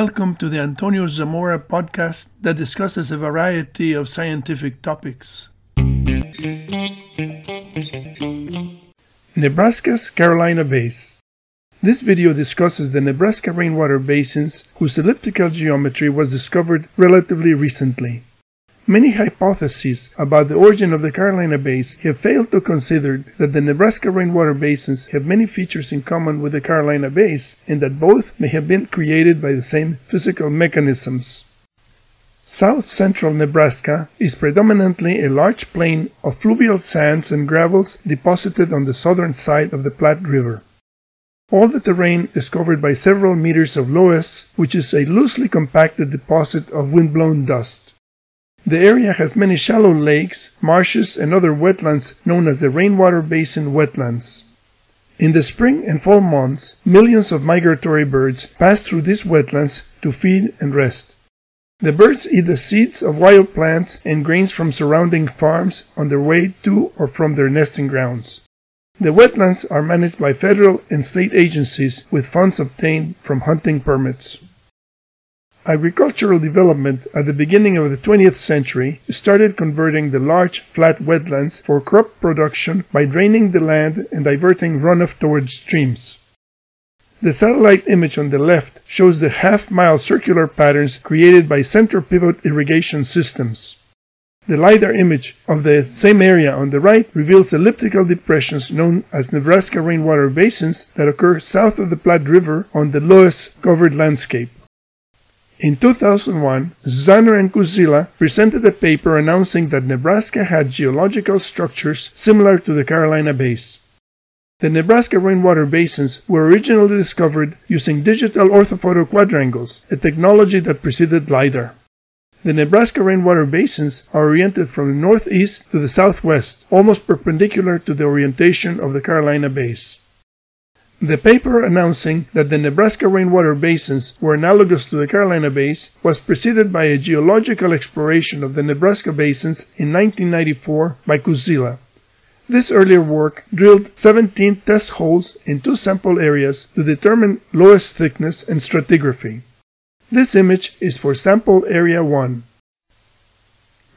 Welcome to the Antonio Zamora podcast that discusses a variety of scientific topics. Nebraska's Carolina Bays. This video discusses the Nebraska rainwater basins whose elliptical geometry was discovered relatively recently. Many hypotheses about the origin of the Carolina Bays have failed to consider that the Nebraska rainwater basins have many features in common with the Carolina Bays and that both may have been created by the same physical mechanisms. South central Nebraska is predominantly a large plain of fluvial sands and gravels deposited on the southern side of the Platte River. All the terrain is covered by several meters of loess, which is a loosely compacted deposit of windblown dust. The area has many shallow lakes, marshes, and other wetlands known as the rainwater basin wetlands. In the spring and fall months, millions of migratory birds pass through these wetlands to feed and rest. The birds eat the seeds of wild plants and grains from surrounding farms on their way to or from their nesting grounds. The wetlands are managed by federal and state agencies with funds obtained from hunting permits. Agricultural development at the beginning of the 20th century started converting the large flat wetlands for crop production by draining the land and diverting runoff towards streams. The satellite image on the left shows the half-mile circular patterns created by center pivot irrigation systems. The LiDAR image of the same area on the right reveals elliptical depressions known as Nebraska rainwater basins that occur south of the Platte River on the loess covered landscape. In 2001, Zanner and Kuzila presented a paper announcing that Nebraska had geological structures similar to the Carolina Bays. The Nebraska rainwater basins were originally discovered using digital orthophoto quadrangles, a technology that preceded LiDAR. The Nebraska rainwater basins are oriented from the northeast to the southwest, almost perpendicular to the orientation of the Carolina Bays. The paper announcing that the Nebraska rainwater basins were analogous to the Carolina Bays was preceded by a geological exploration of the Nebraska basins in 1994 by Kuzila. This earlier work drilled 17 test holes in two sample areas to determine loess thickness and stratigraphy. This image is for sample area 1.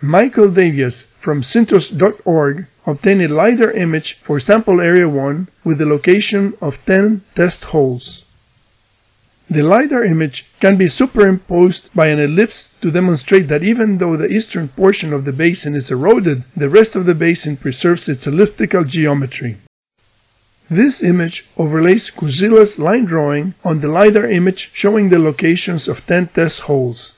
Michael Davias from Cintos.org obtain a LiDAR image for sample area 1 with the location of 10 test holes. The LiDAR image can be superimposed by an ellipse to demonstrate that even though the eastern portion of the basin is eroded, the rest of the basin preserves its elliptical geometry. This image overlays Kuzila's line drawing on the LiDAR image showing the locations of 10 test holes.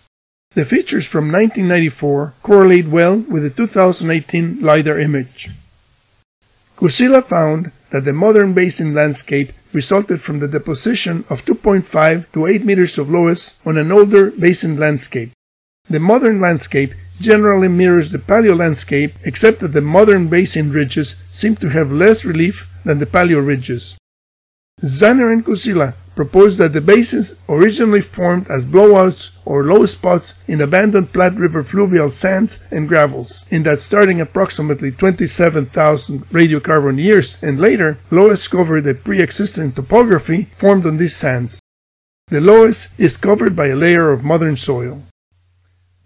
The features from 1994 correlate well with the 2018 LiDAR image. Kuzila found that the modern basin landscape resulted from the deposition of 2.5 to 8 meters of loess on an older basin landscape. The modern landscape generally mirrors the paleo landscape except that the modern basin ridges seem to have less relief than the paleo ridges. Zanner and Kuzila proposed that the basins originally formed as blowouts or low spots in abandoned Platte River fluvial sands and gravels, in that starting approximately 27,000 radiocarbon years and later, loess covered a pre-existing topography formed on these sands. The loess is covered by a layer of modern soil.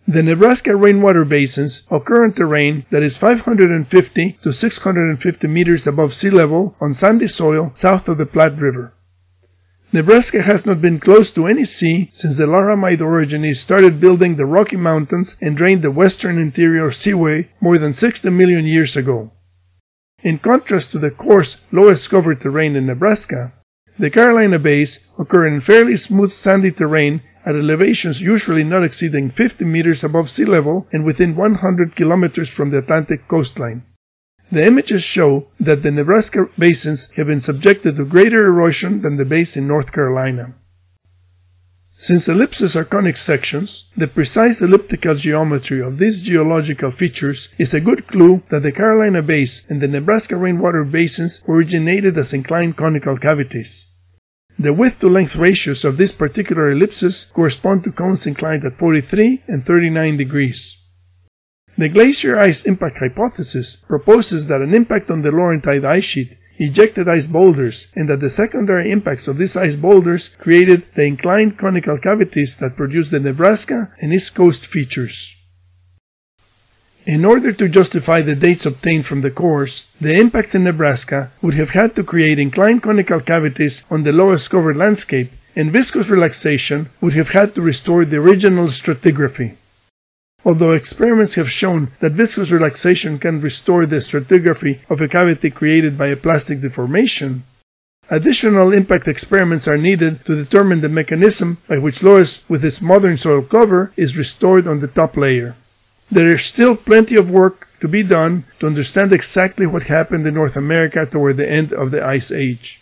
The Nebraska rainwater basins occur in terrain that is 550 to 650 meters above sea level on sandy soil south of the Platte River. Nebraska has not been close to any sea since the Laramide Orogeny started building the Rocky Mountains and drained the western interior seaway more than 60 million years ago. In contrast to the coarse, loess covered terrain in Nebraska, the Carolina Bays occur in fairly smooth sandy terrain at elevations usually not exceeding 50 meters above sea level and within 100 kilometers from the Atlantic coastline. The images show that the Nebraska basins have been subjected to greater erosion than the base in North Carolina. Since ellipses are conic sections, the precise elliptical geometry of these geological features is a good clue that the Carolina Bays and the Nebraska rainwater basins originated as inclined conical cavities. The width to length ratios of these particular ellipses correspond to cones inclined at 43 and 39 degrees. The glacier ice impact hypothesis proposes that an impact on the Laurentide ice sheet ejected ice boulders and that the secondary impacts of these ice boulders created the inclined conical cavities that produce the Nebraska and East Coast features. In order to justify the dates obtained from the cores, the impacts in Nebraska would have had to create inclined conical cavities on the loess covered landscape, and viscous relaxation would have had to restore the original stratigraphy. Although experiments have shown that viscous relaxation can restore the stratigraphy of a cavity created by a plastic deformation, additional impact experiments are needed to determine the mechanism by which loess with its modern soil cover is restored on the top layer. There is still plenty of work to be done to understand exactly what happened in North America toward the end of the Ice Age.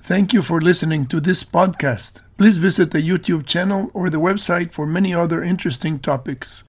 Thank you for listening to this podcast. Please visit the YouTube channel or the website for many other interesting topics.